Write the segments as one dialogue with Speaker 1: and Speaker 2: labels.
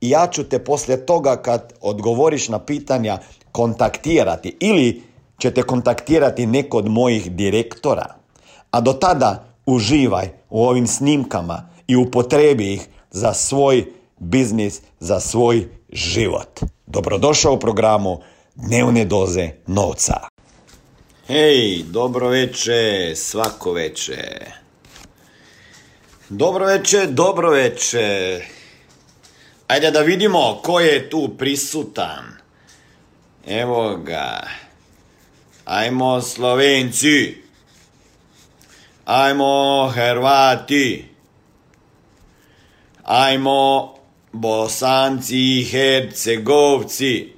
Speaker 1: i ja ću te poslije toga kad odgovoriš na pitanja kontaktirati ili ćete kontaktirati neko od mojih direktora. A do tada uživaj u ovim snimkama i upotrebi ih za svoj biznis, za svoj život. Dobrodošao u programu Dnevne doze novca. Hej, dobro veče, svako veče. Dobro veče, dobro veče. Ajde da vidimo ko je tu prisutan. Evo ga. Ajmo Slovenci. Ajmo Hrvati. Ajmo Bosanci i Hercegovci.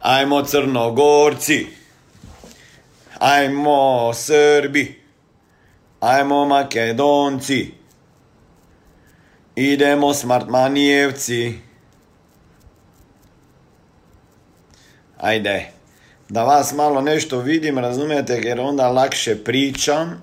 Speaker 1: Ajmo Crnogorci. Ajmo Srbi. Ajmo Makedonci. Idemo smartmanijevci. Ajde, da vas malo nešto vidim, razumijete, jer onda lakše pričam.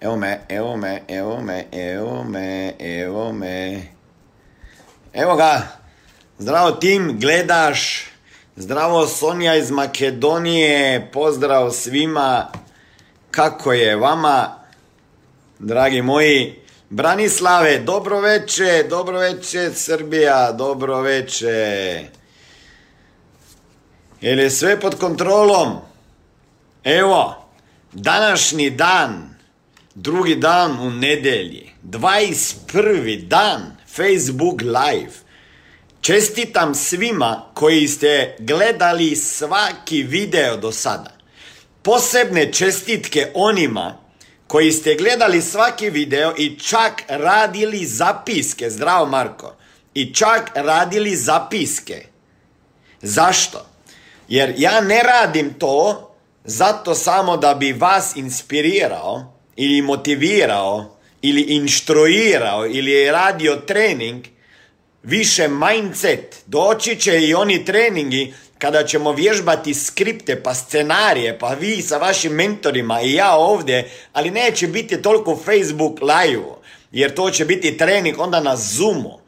Speaker 1: Evo me, evo me, evo me, evo me, evo me. Evo ga, zdravo tim, gledaš Zdravo Sonja iz Makedonije, pozdrav svima, kako je vama, dragi moji. Branislave, dobro veče, dobro veče Srbija, dobro veče. Je li sve pod kontrolom? Evo, današnji dan, drugi dan u nedelji, 21. dan Facebook live. Čestitam svima koji ste gledali svaki video do sada. Posebne čestitke onima koji ste gledali svaki video i čak radili zapiske. Zdravo Marko. I čak radili zapiske. Zašto? Jer ja ne radim to zato samo da bi vas inspirirao ili motivirao ili inštruirao ili radio trening više mindset, doći će i oni treningi kada ćemo vježbati skripte pa scenarije, pa vi sa vašim mentorima i ja ovdje, ali neće biti toliko Facebook live, jer to će biti trening onda na Zoomu.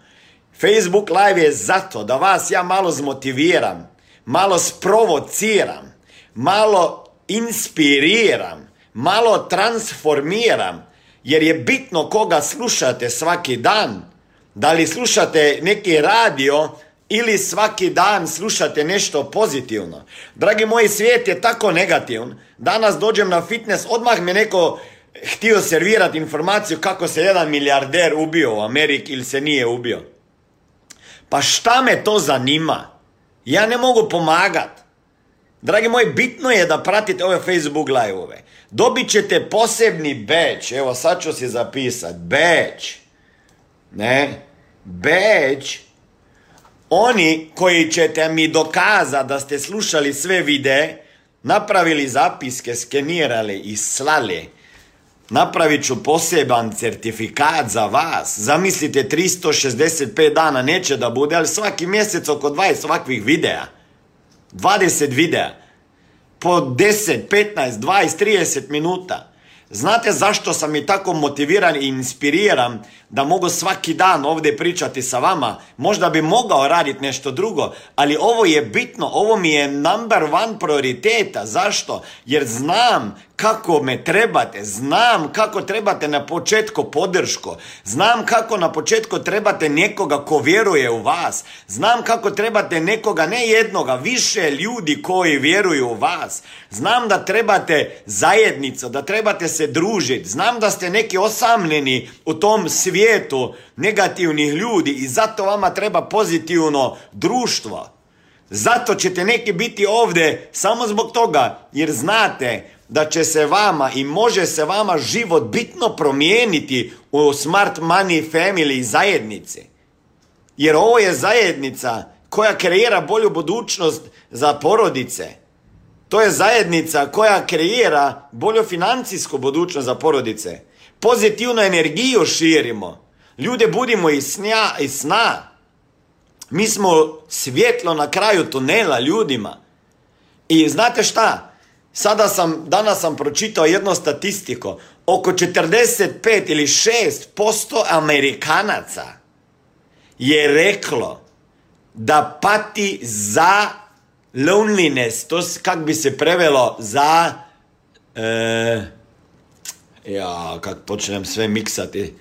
Speaker 1: Facebook live je zato da vas ja malo zmotiviram, malo sprovociram, malo inspiriram, malo transformiram, jer je bitno koga slušate svaki dan. Da li slušate neki radio ili svaki dan slušate nešto pozitivno. Dragi moji, svijet je tako negativan. Danas dođem na fitness, odmah mi neko htio servirati informaciju kako se jedan milijarder ubio u Ameriki ili se nije ubio. Pa šta me to zanima? Ja ne mogu pomagat. Dragi moji, bitno je da pratite ove Facebook live-ove. Dobit ćete posebni badge. Evo sad ću si zapisati. Badge. Ne? Beč, oni koji ćete mi dokazati da ste slušali sve videe, napravili zapiske, skenirali i slali, napravit ću poseban certifikat za vas. Zamislite, 365 dana neće da bude, ali svaki mjesec oko 20 ovakvih videa. 20 videa. Po 10, 15, 20, 30 minuta. Znate zašto sam i tako motiviran i inspiriran da mogu svaki dan ovdje pričati sa vama? Možda bi mogao raditi nešto drugo, ali ovo je bitno, ovo mi je number one prioriteta. Zašto? Jer znam kako me trebate, znam kako trebate na početku podršku, znam kako na početku trebate nekoga ko vjeruje u vas, znam kako trebate nekoga, ne jednoga, više ljudi koji vjeruju u vas, znam da trebate zajednicu, da trebate se družiti, znam da ste neki osamljeni u tom svijetu negativnih ljudi i zato vama treba pozitivno društvo. Zato ćete neki biti ovdje samo zbog toga jer znate da će se vama i može se vama život bitno promijeniti u Smart Money Family zajednici. Jer ovo je zajednica koja kreira bolju budućnost za porodice. To je zajednica koja kreira bolju financijsku budućnost za porodice. Pozitivnu energiju širimo. Ljude budimo i snja i sna. Mi smo svjetlo na kraju tunela ljudima. I znate šta? Sada sam, danas sam pročitao jedno statistiko. Oko 45 ili 6% Amerikanaca je reklo da pati za loneliness, to kak bi se prevelo za e, ja, kak počnem sve miksati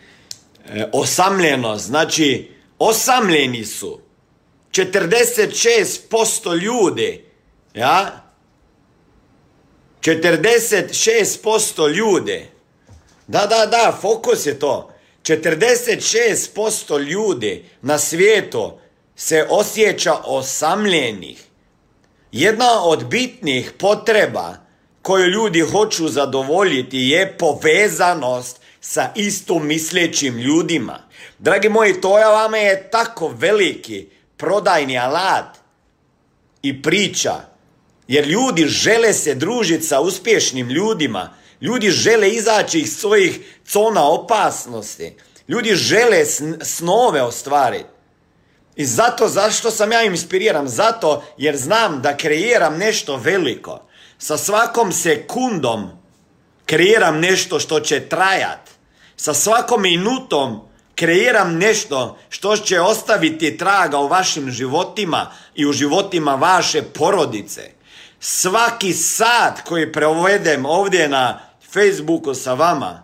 Speaker 1: e, osamljenost, znači osamljeni su. 46% ljudi ja 46% ljude. Da, da, da, fokus je to. 46% ljudi na svijetu se osjeća osamljenih. Jedna od bitnih potreba koju ljudi hoću zadovoljiti je povezanost sa istom mislećim ljudima. Dragi moji, to je vama je tako veliki prodajni alat i priča jer ljudi žele se družiti sa uspješnim ljudima. Ljudi žele izaći iz svojih cona opasnosti. Ljudi žele snove ostvariti. I zato zašto sam ja inspiriran? Zato jer znam da kreiram nešto veliko. Sa svakom sekundom kreiram nešto što će trajat. Sa svakom minutom kreiram nešto što će ostaviti traga u vašim životima i u životima vaše porodice svaki sat koji provedem ovdje na Facebooku sa vama,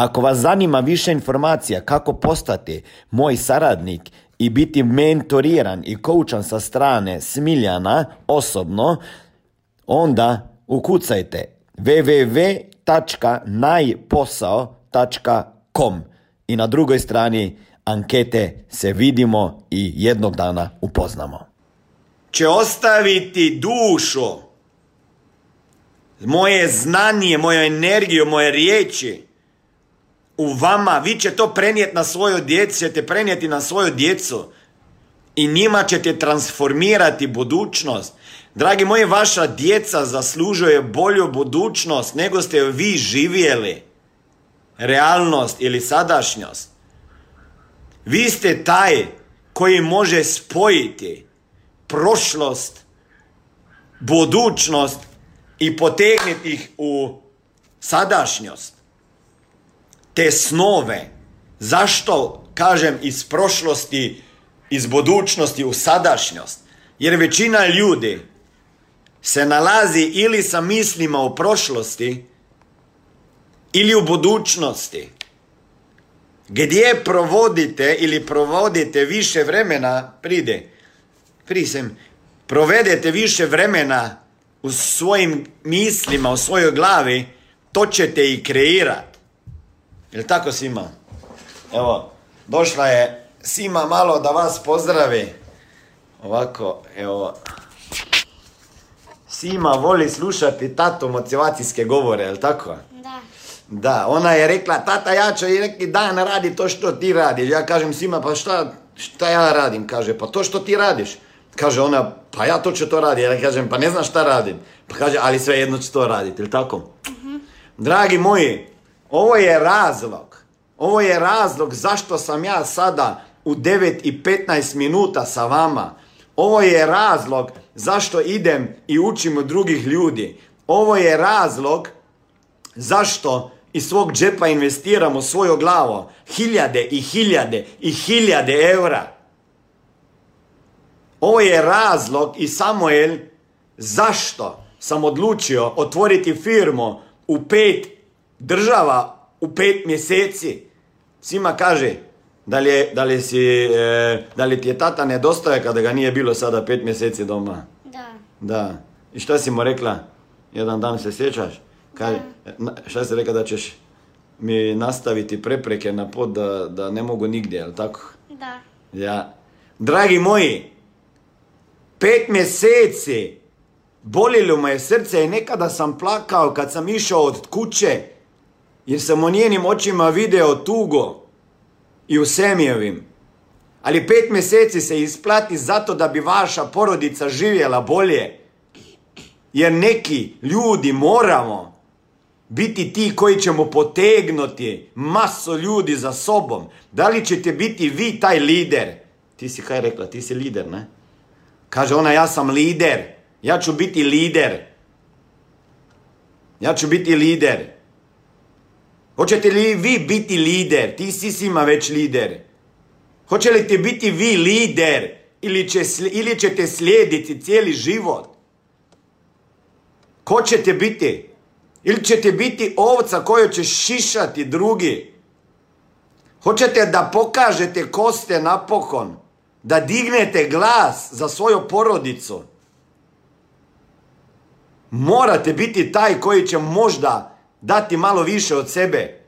Speaker 2: Ako vas zanima više informacija kako postati moj saradnik i biti mentoriran i koučan sa strane Smiljana osobno, onda ukucajte www.najposao.com i na drugoj strani ankete se vidimo i jednog dana upoznamo.
Speaker 1: Će ostaviti dušu, moje znanje, moju energiju, moje riječi, u vama, vi će to prenijeti na svoju djecu, ćete prenijeti na svoju djecu i njima ćete transformirati budućnost. Dragi moji, vaša djeca zaslužuje bolju budućnost nego ste vi živjeli. Realnost ili sadašnjost. Vi ste taj koji može spojiti prošlost, budućnost i potegniti ih u sadašnjost te snove. Zašto kažem iz prošlosti, iz budućnosti u sadašnjost? Jer većina ljudi se nalazi ili sa mislima u prošlosti ili u budućnosti. Gdje provodite ili provodite više vremena, pride, prisem, provedete više vremena u svojim mislima, u svojoj glavi, to ćete i kreirati. Jel tako Sima? Evo, došla je Sima malo da vas pozdravi. Ovako, evo. Sima voli slušati tato motivacijske govore, jel tako?
Speaker 3: Da.
Speaker 1: Da, ona je rekla, tata ja ću i neki dan radi to što ti radiš. Ja kažem Sima, pa šta, šta ja radim? Kaže, pa to što ti radiš. Kaže ona, pa ja to ću to raditi. Ja kažem, pa ne znam šta radim. Pa kaže, ali sve jedno ću to raditi, jel tako? Dragi moji, ovo je razlog. Ovo je razlog zašto sam ja sada u 9 i 15 minuta sa vama. Ovo je razlog zašto idem i učim od drugih ljudi. Ovo je razlog zašto iz svog džepa investiram u svoju glavu hiljade i hiljade i hiljade eura. Ovo je razlog i Samuel zašto sam odlučio otvoriti firmu u pet država u pet mjeseci. Svima kaže, da li, je, da li, si, e, da li ti je tata nedostaje kada ga nije bilo sada pet mjeseci doma?
Speaker 3: Da.
Speaker 1: Da. I šta si mu rekla? Jedan dan se sjećaš? Kaže, na- šta si rekla da ćeš mi nastaviti prepreke na pod da, da ne mogu nigdje, jel tako?
Speaker 3: Da.
Speaker 1: Ja. Dragi moji, pet mjeseci bolilo me srce i nekada sam plakao kad sam išao od kuće jer sam u njenim očima video tugo i u semijevim. Ali pet mjeseci se isplati zato da bi vaša porodica živjela bolje. Jer neki ljudi moramo biti ti koji ćemo potegnuti maso ljudi za sobom. Da li ćete biti vi taj lider? Ti si kaj rekla, ti si lider, ne? Kaže ona, ja sam lider. Ja ću biti lider. Ja ću biti lider. Hoćete li vi biti lider? Ti si sima već lider. Hoće li ti biti vi lider? Ili, će, ili ćete slijediti cijeli život? Ko ćete biti? Ili ćete biti ovca koju će šišati drugi? Hoćete da pokažete ko ste napokon? Da dignete glas za svoju porodicu? Morate biti taj koji će možda dati malo više od sebe.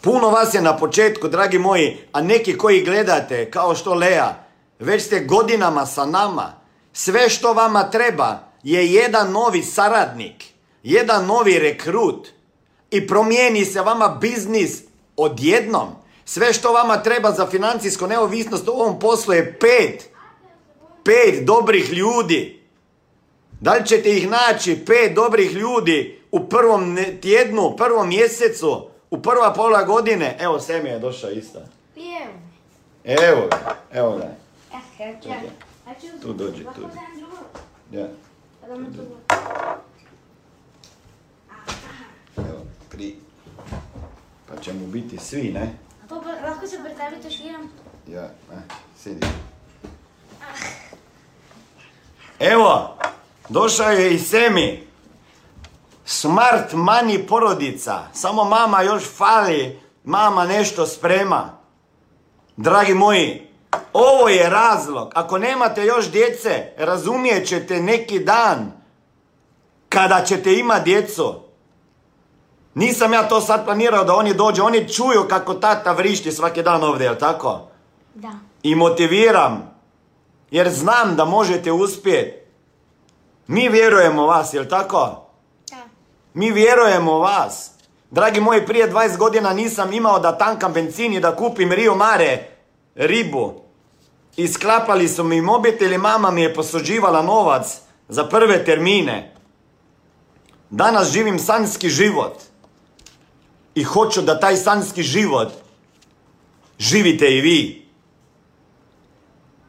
Speaker 1: Puno vas je na početku, dragi moji, a neki koji gledate, kao što Lea, već ste godinama sa nama. Sve što vama treba je jedan novi saradnik, jedan novi rekrut i promijeni se vama biznis odjednom. Sve što vama treba za financijsku neovisnost u ovom poslu je pet, pet dobrih ljudi. Da li ćete ih naći, pet dobrih ljudi, u prvom tjednu, u prvom mjesecu, u prva pola godine? Evo, Semi je došao isto.
Speaker 3: Evo.
Speaker 1: Evo ga, evo ga. Tu dođi, tu. Ja,
Speaker 3: Pa
Speaker 1: evo, tri. Pa će mu biti svi, ne?
Speaker 3: A to pa- se predstavite širom?
Speaker 1: Ja, ne, sidi. Evo, došao je i Semi. Smart money porodica. Samo mama još fali, mama nešto sprema. Dragi moji, ovo je razlog. Ako nemate još djece, razumijet ćete neki dan kada ćete imati djecu. Nisam ja to sad planirao da oni dođu, oni čuju kako tata vrišti svaki dan ovdje, jel tako?
Speaker 3: Da.
Speaker 1: i motiviram jer znam da možete uspjeti. Mi vjerujemo vas, jel tako? Mi vjerujemo u vas. Dragi moji, prije 20 godina nisam imao da tankam benzin i da kupim Rio Mare ribu. I sklapali su mi mobitel mama mi je posuđivala novac za prve termine. Danas živim sanski život. I hoću da taj sanski život živite i vi.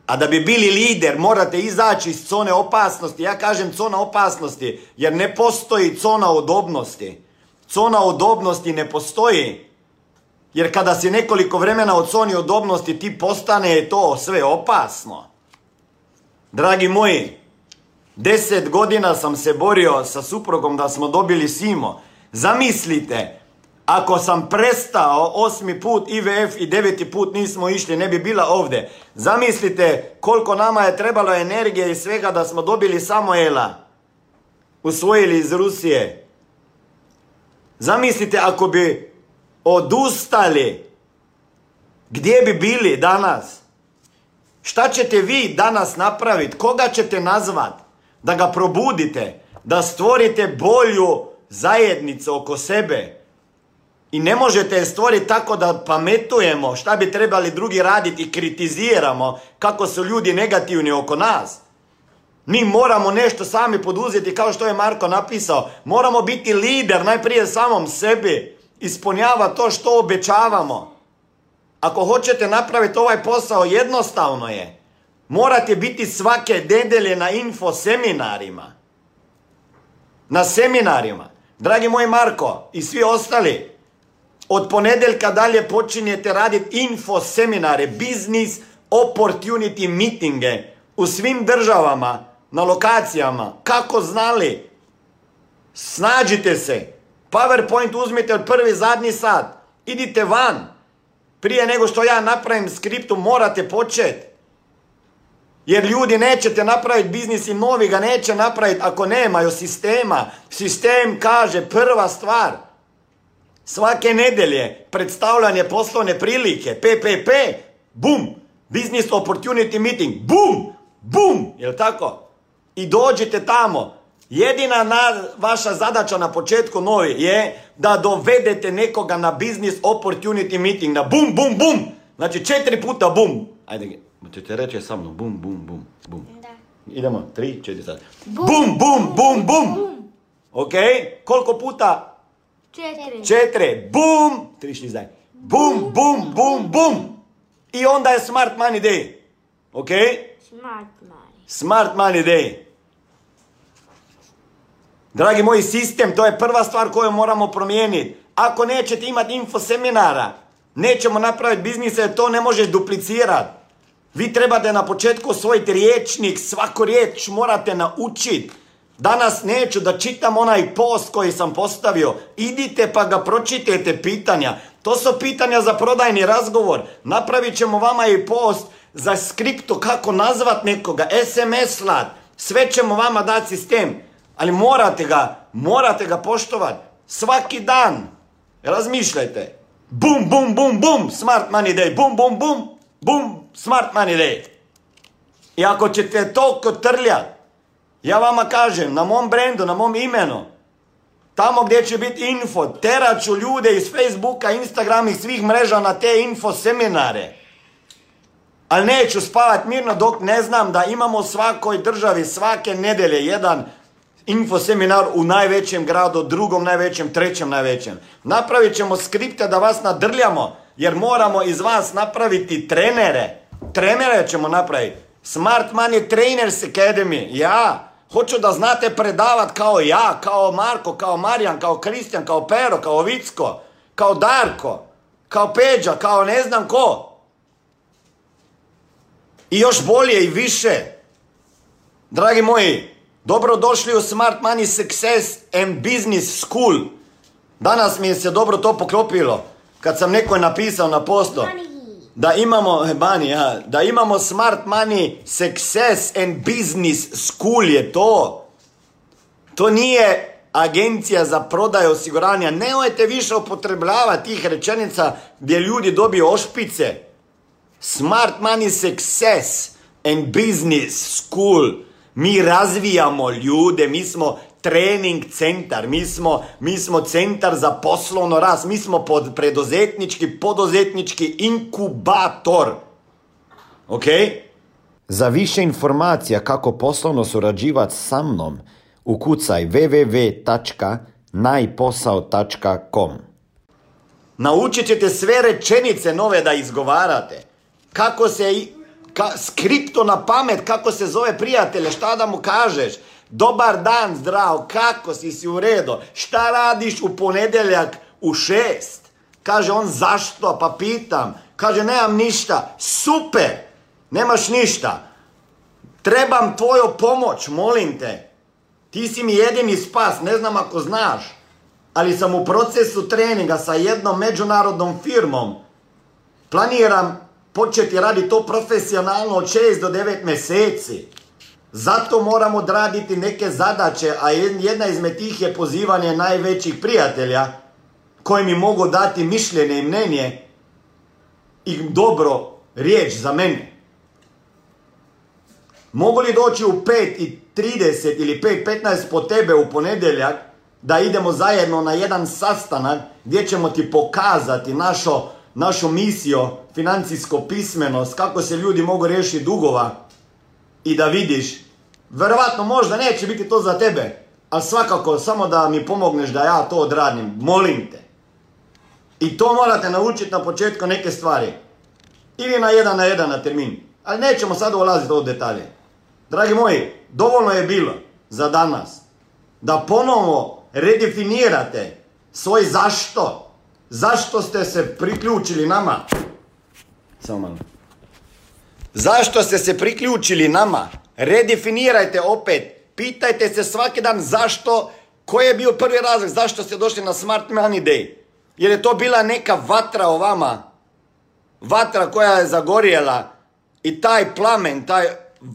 Speaker 1: A da bi bili lider morate izaći iz zone opasnosti. Ja kažem zona opasnosti jer ne postoji zona udobnosti. Zona udobnosti ne postoji. Jer kada si nekoliko vremena od zoni udobnosti ti postane to sve opasno. Dragi moji, deset godina sam se borio sa suprugom da smo dobili Simo. Zamislite, ako sam prestao osmi put IVF i deveti put nismo išli, ne bi bila ovdje. Zamislite koliko nama je trebalo energije i svega da smo dobili Samuela. Usvojili iz Rusije. Zamislite ako bi odustali, gdje bi bili danas? Šta ćete vi danas napraviti? Koga ćete nazvat? Da ga probudite, da stvorite bolju zajednicu oko sebe. I ne možete stvoriti tako da pametujemo šta bi trebali drugi raditi i kritiziramo kako su ljudi negativni oko nas. Mi moramo nešto sami poduzeti kao što je Marko napisao. Moramo biti lider najprije samom sebi. Ispunjava to što obećavamo. Ako hoćete napraviti ovaj posao, jednostavno je. Morate biti svake nedelje na info seminarima. Na seminarima. Dragi moj Marko i svi ostali, od ponedeljka dalje počinjete raditi info seminare, business opportunity meetinge u svim državama, na lokacijama. Kako znali? Snađite se. PowerPoint uzmite od prvi zadnji sat. Idite van. Prije nego što ja napravim skriptu morate početi. Jer ljudi nećete napraviti biznis i novi ga neće napraviti ako nemaju sistema. Sistem kaže prva stvar. Svake nedelje predstavljanje poslovne prilike, PPP, bum, business opportunity meeting, bum, bum, jel tako? I dođite tamo. Jedina na, vaša zadaća na početku novi je da dovedete nekoga na business opportunity meeting, na bum, bum, bum. Znači četiri puta bum. Ajde, ćete reći sa mnom, bum, bum, bum, bum.
Speaker 3: Da.
Speaker 1: Idemo, tri, četiri sad. Bum, bum, bum, bum. Ok, koliko puta?
Speaker 3: Četiri.
Speaker 1: Četiri, bum, tri šlizdaj. Bum, bum, bum, bum. I onda je smart money day. Ok?
Speaker 3: Smart money.
Speaker 1: Smart money day. Dragi moji, sistem, to je prva stvar koju moramo promijeniti. Ako nećete imati info seminara, nećemo napraviti biznise, to ne možeš duplicirati. Vi trebate na početku osvojiti riječnik, svaku riječ morate naučiti. Danas neću da čitam onaj post koji sam postavio. Idite pa ga pročitajte pitanja. To su pitanja za prodajni razgovor. Napravit ćemo vama i post za skriptu kako nazvat nekoga, SMS slat. Sve ćemo vama dati sistem. Ali morate ga, morate ga poštovati. Svaki dan. Razmišljajte. Bum, bum, bum, bum, smart money day. Bum, bum, bum, bum, smart money day. I ako ćete toliko trljati, ja vama kažem, na mom brendu, na mom imenu, tamo gdje će biti info, terat ću ljude iz Facebooka, Instagrama i svih mreža na te info seminare. Ali neću spavat mirno dok ne znam da imamo svakoj državi svake nedelje jedan info seminar u najvećem gradu, drugom najvećem, trećem najvećem. Napravit ćemo skripte da vas nadrljamo, jer moramo iz vas napraviti trenere. Trenere ćemo napraviti. Smart Money Trainers Academy. Ja. Hoću da znate predavat kao ja, kao Marko, kao Marijan, kao Kristijan, kao Pero, kao Vicko, kao Darko, kao Peđa, kao ne znam ko. I još bolje i više. Dragi moji, dobrodošli u Smart Money Success and Business School. Danas mi je se dobro to poklopilo. Kad sam neko napisao na posto da imamo, Bani, ja, da imamo Smart Money Success and Business School je to. To nije agencija za prodaju osiguranja. Nemojte više upotrebljavati tih rečenica gdje ljudi dobiju ošpice. Smart Money Success and Business School. Mi razvijamo ljude, mi smo trening centar, mi smo, mi smo centar za poslovno rast, mi smo pod preduzetnički, poduzetnički inkubator. Ok?
Speaker 2: Za više informacija kako poslovno surađivati sa mnom, ukucaj www.najposao.com.
Speaker 1: Naučit ćete sve rečenice nove da izgovarate. Kako se ka, skripto na pamet, kako se zove prijatelje, šta da mu kažeš. Dobar dan, zdrav, kako si, si u redu? Šta radiš u ponedjeljak u šest? Kaže on, zašto? Pa pitam. Kaže, nemam ništa. Super, nemaš ništa. Trebam tvoju pomoć, molim te. Ti si mi jedini spas, ne znam ako znaš. Ali sam u procesu treninga sa jednom međunarodnom firmom. Planiram početi raditi to profesionalno od 6 do 9 mjeseci. Zato moram odraditi neke zadaće, a jed- jedna izmed tih je pozivanje najvećih prijatelja koji mi mogu dati mišljenje i mnenje i dobro riječ za mene. Mogu li doći u 5.30 ili 5.15 po tebe u ponedjeljak da idemo zajedno na jedan sastanak gdje ćemo ti pokazati našo, našu misiju, financijsko pismenost, kako se ljudi mogu riješiti dugova i da vidiš Vjerovatno možda neće biti to za tebe, ali svakako samo da mi pomogneš da ja to odradim, molim te. I to morate naučiti na početku neke stvari. Ili na jedan na jedan na termin. Ali nećemo sad ulaziti u detalje. Dragi moji, dovoljno je bilo za danas da ponovno redefinirate svoj zašto. Zašto ste se priključili nama? Samo malo. Zašto ste se priključili nama? Redefinirajte opet. Pitajte se svaki dan zašto, koji je bio prvi razlog, zašto ste došli na Smart Money Day. Jer je to bila neka vatra o vama. Vatra koja je zagorjela. I taj plamen, taj,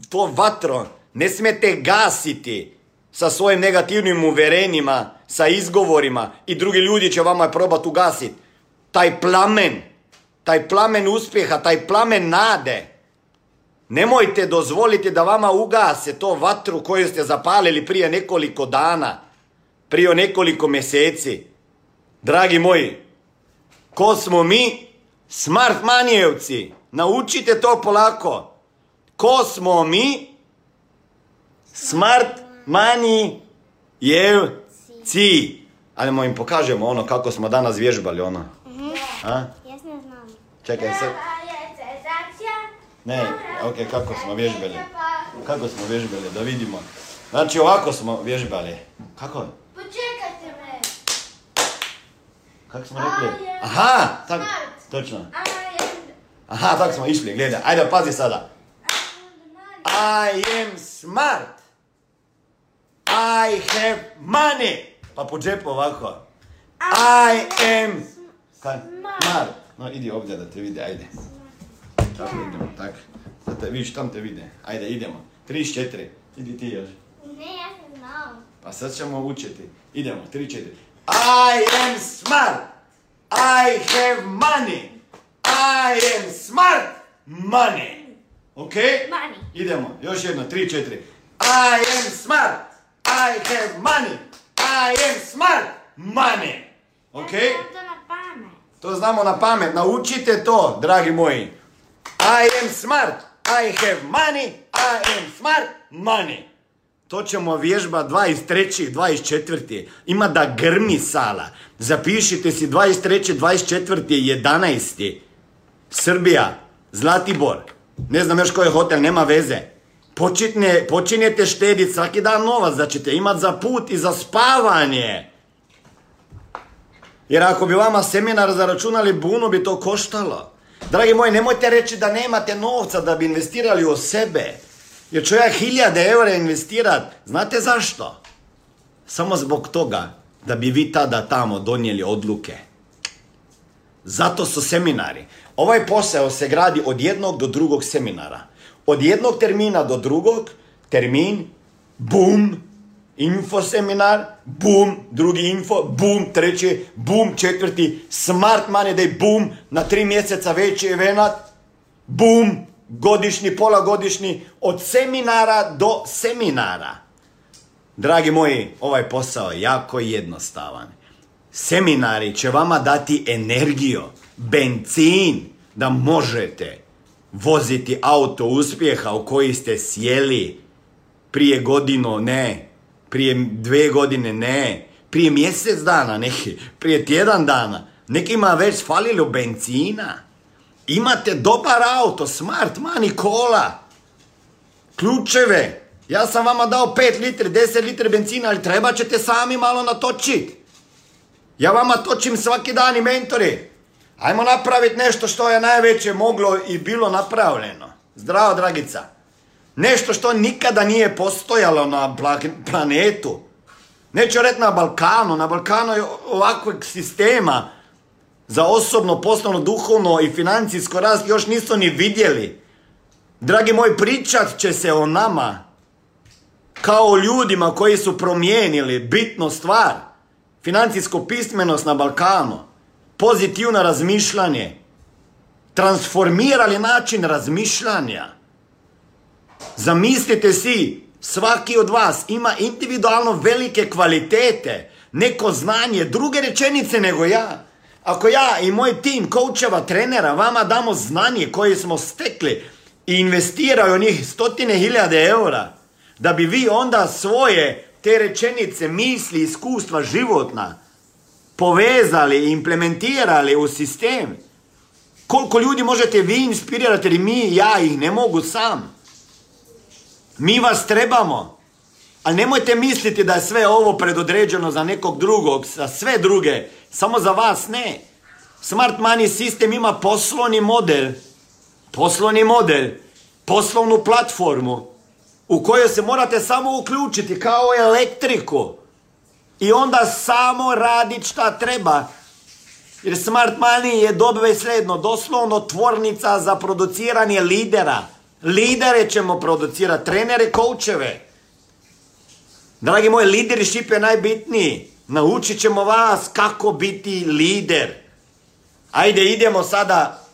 Speaker 1: to vatro, ne smijete gasiti sa svojim negativnim uverenjima, sa izgovorima i drugi ljudi će vama probati ugasiti. Taj plamen, taj plamen uspjeha, taj plamen nade. Nemojte dozvoliti da vama ugase to vatru koju ste zapalili prije nekoliko dana, prije nekoliko mjeseci. Dragi moji, ko smo mi? Smart manijevci. Naučite to polako. Ko smo mi? Smart mani jevci. Ali im pokažemo ono kako smo danas vježbali ono. A?
Speaker 3: Ja ne znam.
Speaker 1: Čekaj se. Ne, ok, kako smo vježbali? Kako smo vježbali, da vidimo. Znači ovako smo vježbali. Kako?
Speaker 3: Počekajte me.
Speaker 1: Kako smo rekli? Aha, tak, točno. Aha, tako smo išli, gledaj. Ajde, pazi sada. I am smart. I have money. Pa po džepu ovako. I am smart. No, idi ovdje da te vide, ajde. Tako idemo, tak. Da te vidiš, tam te vide. Ajde, idemo. 34. Idi ti još.
Speaker 3: Ne, ja sam znao.
Speaker 1: Pa sad ćemo učiti. Idemo, 3, 4. I am smart. I have money. I am smart. Money. Ok?
Speaker 3: Money.
Speaker 1: Idemo, još jedno, 3, 4. I am smart. I have money. I am smart. Money. Ok?
Speaker 3: Ja na pamet.
Speaker 1: To znamo na pamet. Naučite to, dragi moji. I am smart. I have money. I am smart. Money. To ćemo vježba 23. 24. Ima da grmi sala. Zapišite si 23. 24. 11. Srbija. Zlatibor. Ne znam još koji je hotel, nema veze. Počinjete štediti svaki dan novac da ćete imati za put i za spavanje. Jer ako bi vama seminar zaračunali bunu bi to koštalo. Dragi moji, nemojte reći da nemate novca da bi investirali u sebe. Jer ću ja hiljade eura investirat. Znate zašto? Samo zbog toga da bi vi tada tamo donijeli odluke. Zato su seminari. Ovaj posao se gradi od jednog do drugog seminara. Od jednog termina do drugog, termin, bum, info seminar, bum, drugi info, bum, treći, bum, četvrti, smart money day, bum, na tri mjeseca veći event, bum, godišnji, pola godišnji, od seminara do seminara. Dragi moji, ovaj posao je jako jednostavan. Seminari će vama dati energiju, benzin, da možete voziti auto uspjeha u koji ste sjeli prije godinu, ne, prije dve godine, ne, prije mjesec dana, neki, prije tjedan dana. Nekima već falilo benzina. Imate dobar auto, smart money kola, ključeve. Ja sam vama dao 5 litri, 10 litri benzina, ali treba ćete sami malo natočit. Ja vama točim svaki dan i mentori. Ajmo napraviti nešto što je najveće moglo i bilo napravljeno. Zdravo, Dragica. Nešto što nikada nije postojalo na pla- planetu. Neću reći na Balkanu. Na Balkanu je ovakvog sistema za osobno, poslovno, duhovno i financijsko rast još nisu ni vidjeli. Dragi moji, pričat će se o nama kao o ljudima koji su promijenili bitnu stvar. Financijsku pismenost na Balkanu, pozitivno razmišljanje, transformirali način razmišljanja. Zamislite si, svaki od vas ima individualno velike kvalitete, neko znanje, druge rečenice nego ja. Ako ja i moj tim koučeva, trenera, vama damo znanje koje smo stekli i investiraju njih stotine hiljade eura, Da bi vi onda svoje te rečenice, misli, iskustva životna povezali implementirali u sistem. Koliko ljudi možete vi inspirirati jer mi, ja ih ne mogu sam. Mi vas trebamo. Ali nemojte misliti da je sve ovo predodređeno za nekog drugog, za sve druge, samo za vas ne. Smart Money sistem ima poslovni model, poslovni model, poslovnu platformu u kojoj se morate samo uključiti kao elektriku onda samo raditi šta treba. Jer Smart Money je dobro i sredno, doslovno tvornica za produciranje lidera. Lidere ćemo producirati, trenere, koučeve. Dragi moji, leadership je najbitniji. Naučit ćemo vas kako biti lider. Ajde, idemo sada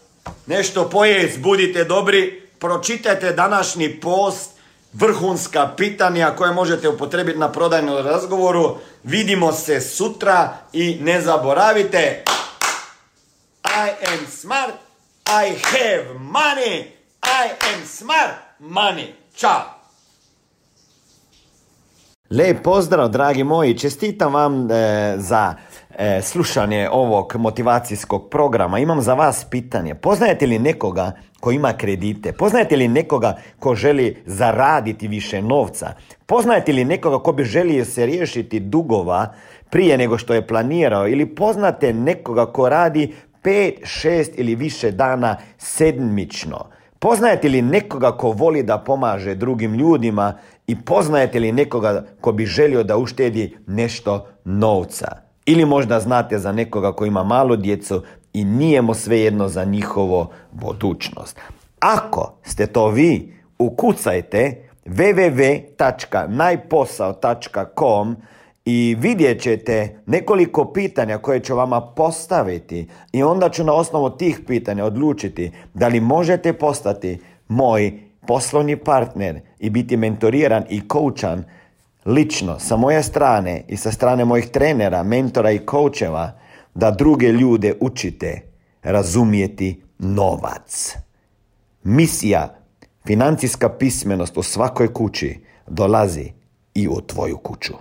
Speaker 1: nešto pojest, budite dobri, pročitajte današnji post, vrhunska pitanja koje možete upotrebiti na prodajnom razgovoru. Vidimo se sutra i ne zaboravite, I am smart, I have money, I am smart money. Ćao!
Speaker 2: Lijep pozdrav, dragi moji. Čestitam vam e, za e, slušanje ovog motivacijskog programa. Imam za vas pitanje. Poznajete li nekoga ko ima kredite? Poznajete li nekoga ko želi zaraditi više novca? Poznajete li nekoga ko bi želio se riješiti dugova prije nego što je planirao? Ili poznate nekoga ko radi 5, 6 ili više dana sedmično? Poznajete li nekoga ko voli da pomaže drugim ljudima i poznajete li nekoga ko bi želio da uštedi nešto novca? Ili možda znate za nekoga ko ima malo djecu i nije mu svejedno za njihovo budućnost. Ako ste to vi, ukucajte www.najposao.com i vidjet ćete nekoliko pitanja koje ću vama postaviti i onda ću na osnovu tih pitanja odlučiti da li možete postati moj poslovni partner i biti mentoriran i koučan lično sa moje strane i sa strane mojih trenera, mentora i koučeva da druge ljude učite razumijeti novac. Misija, financijska pismenost u svakoj kući dolazi i u tvoju kuću.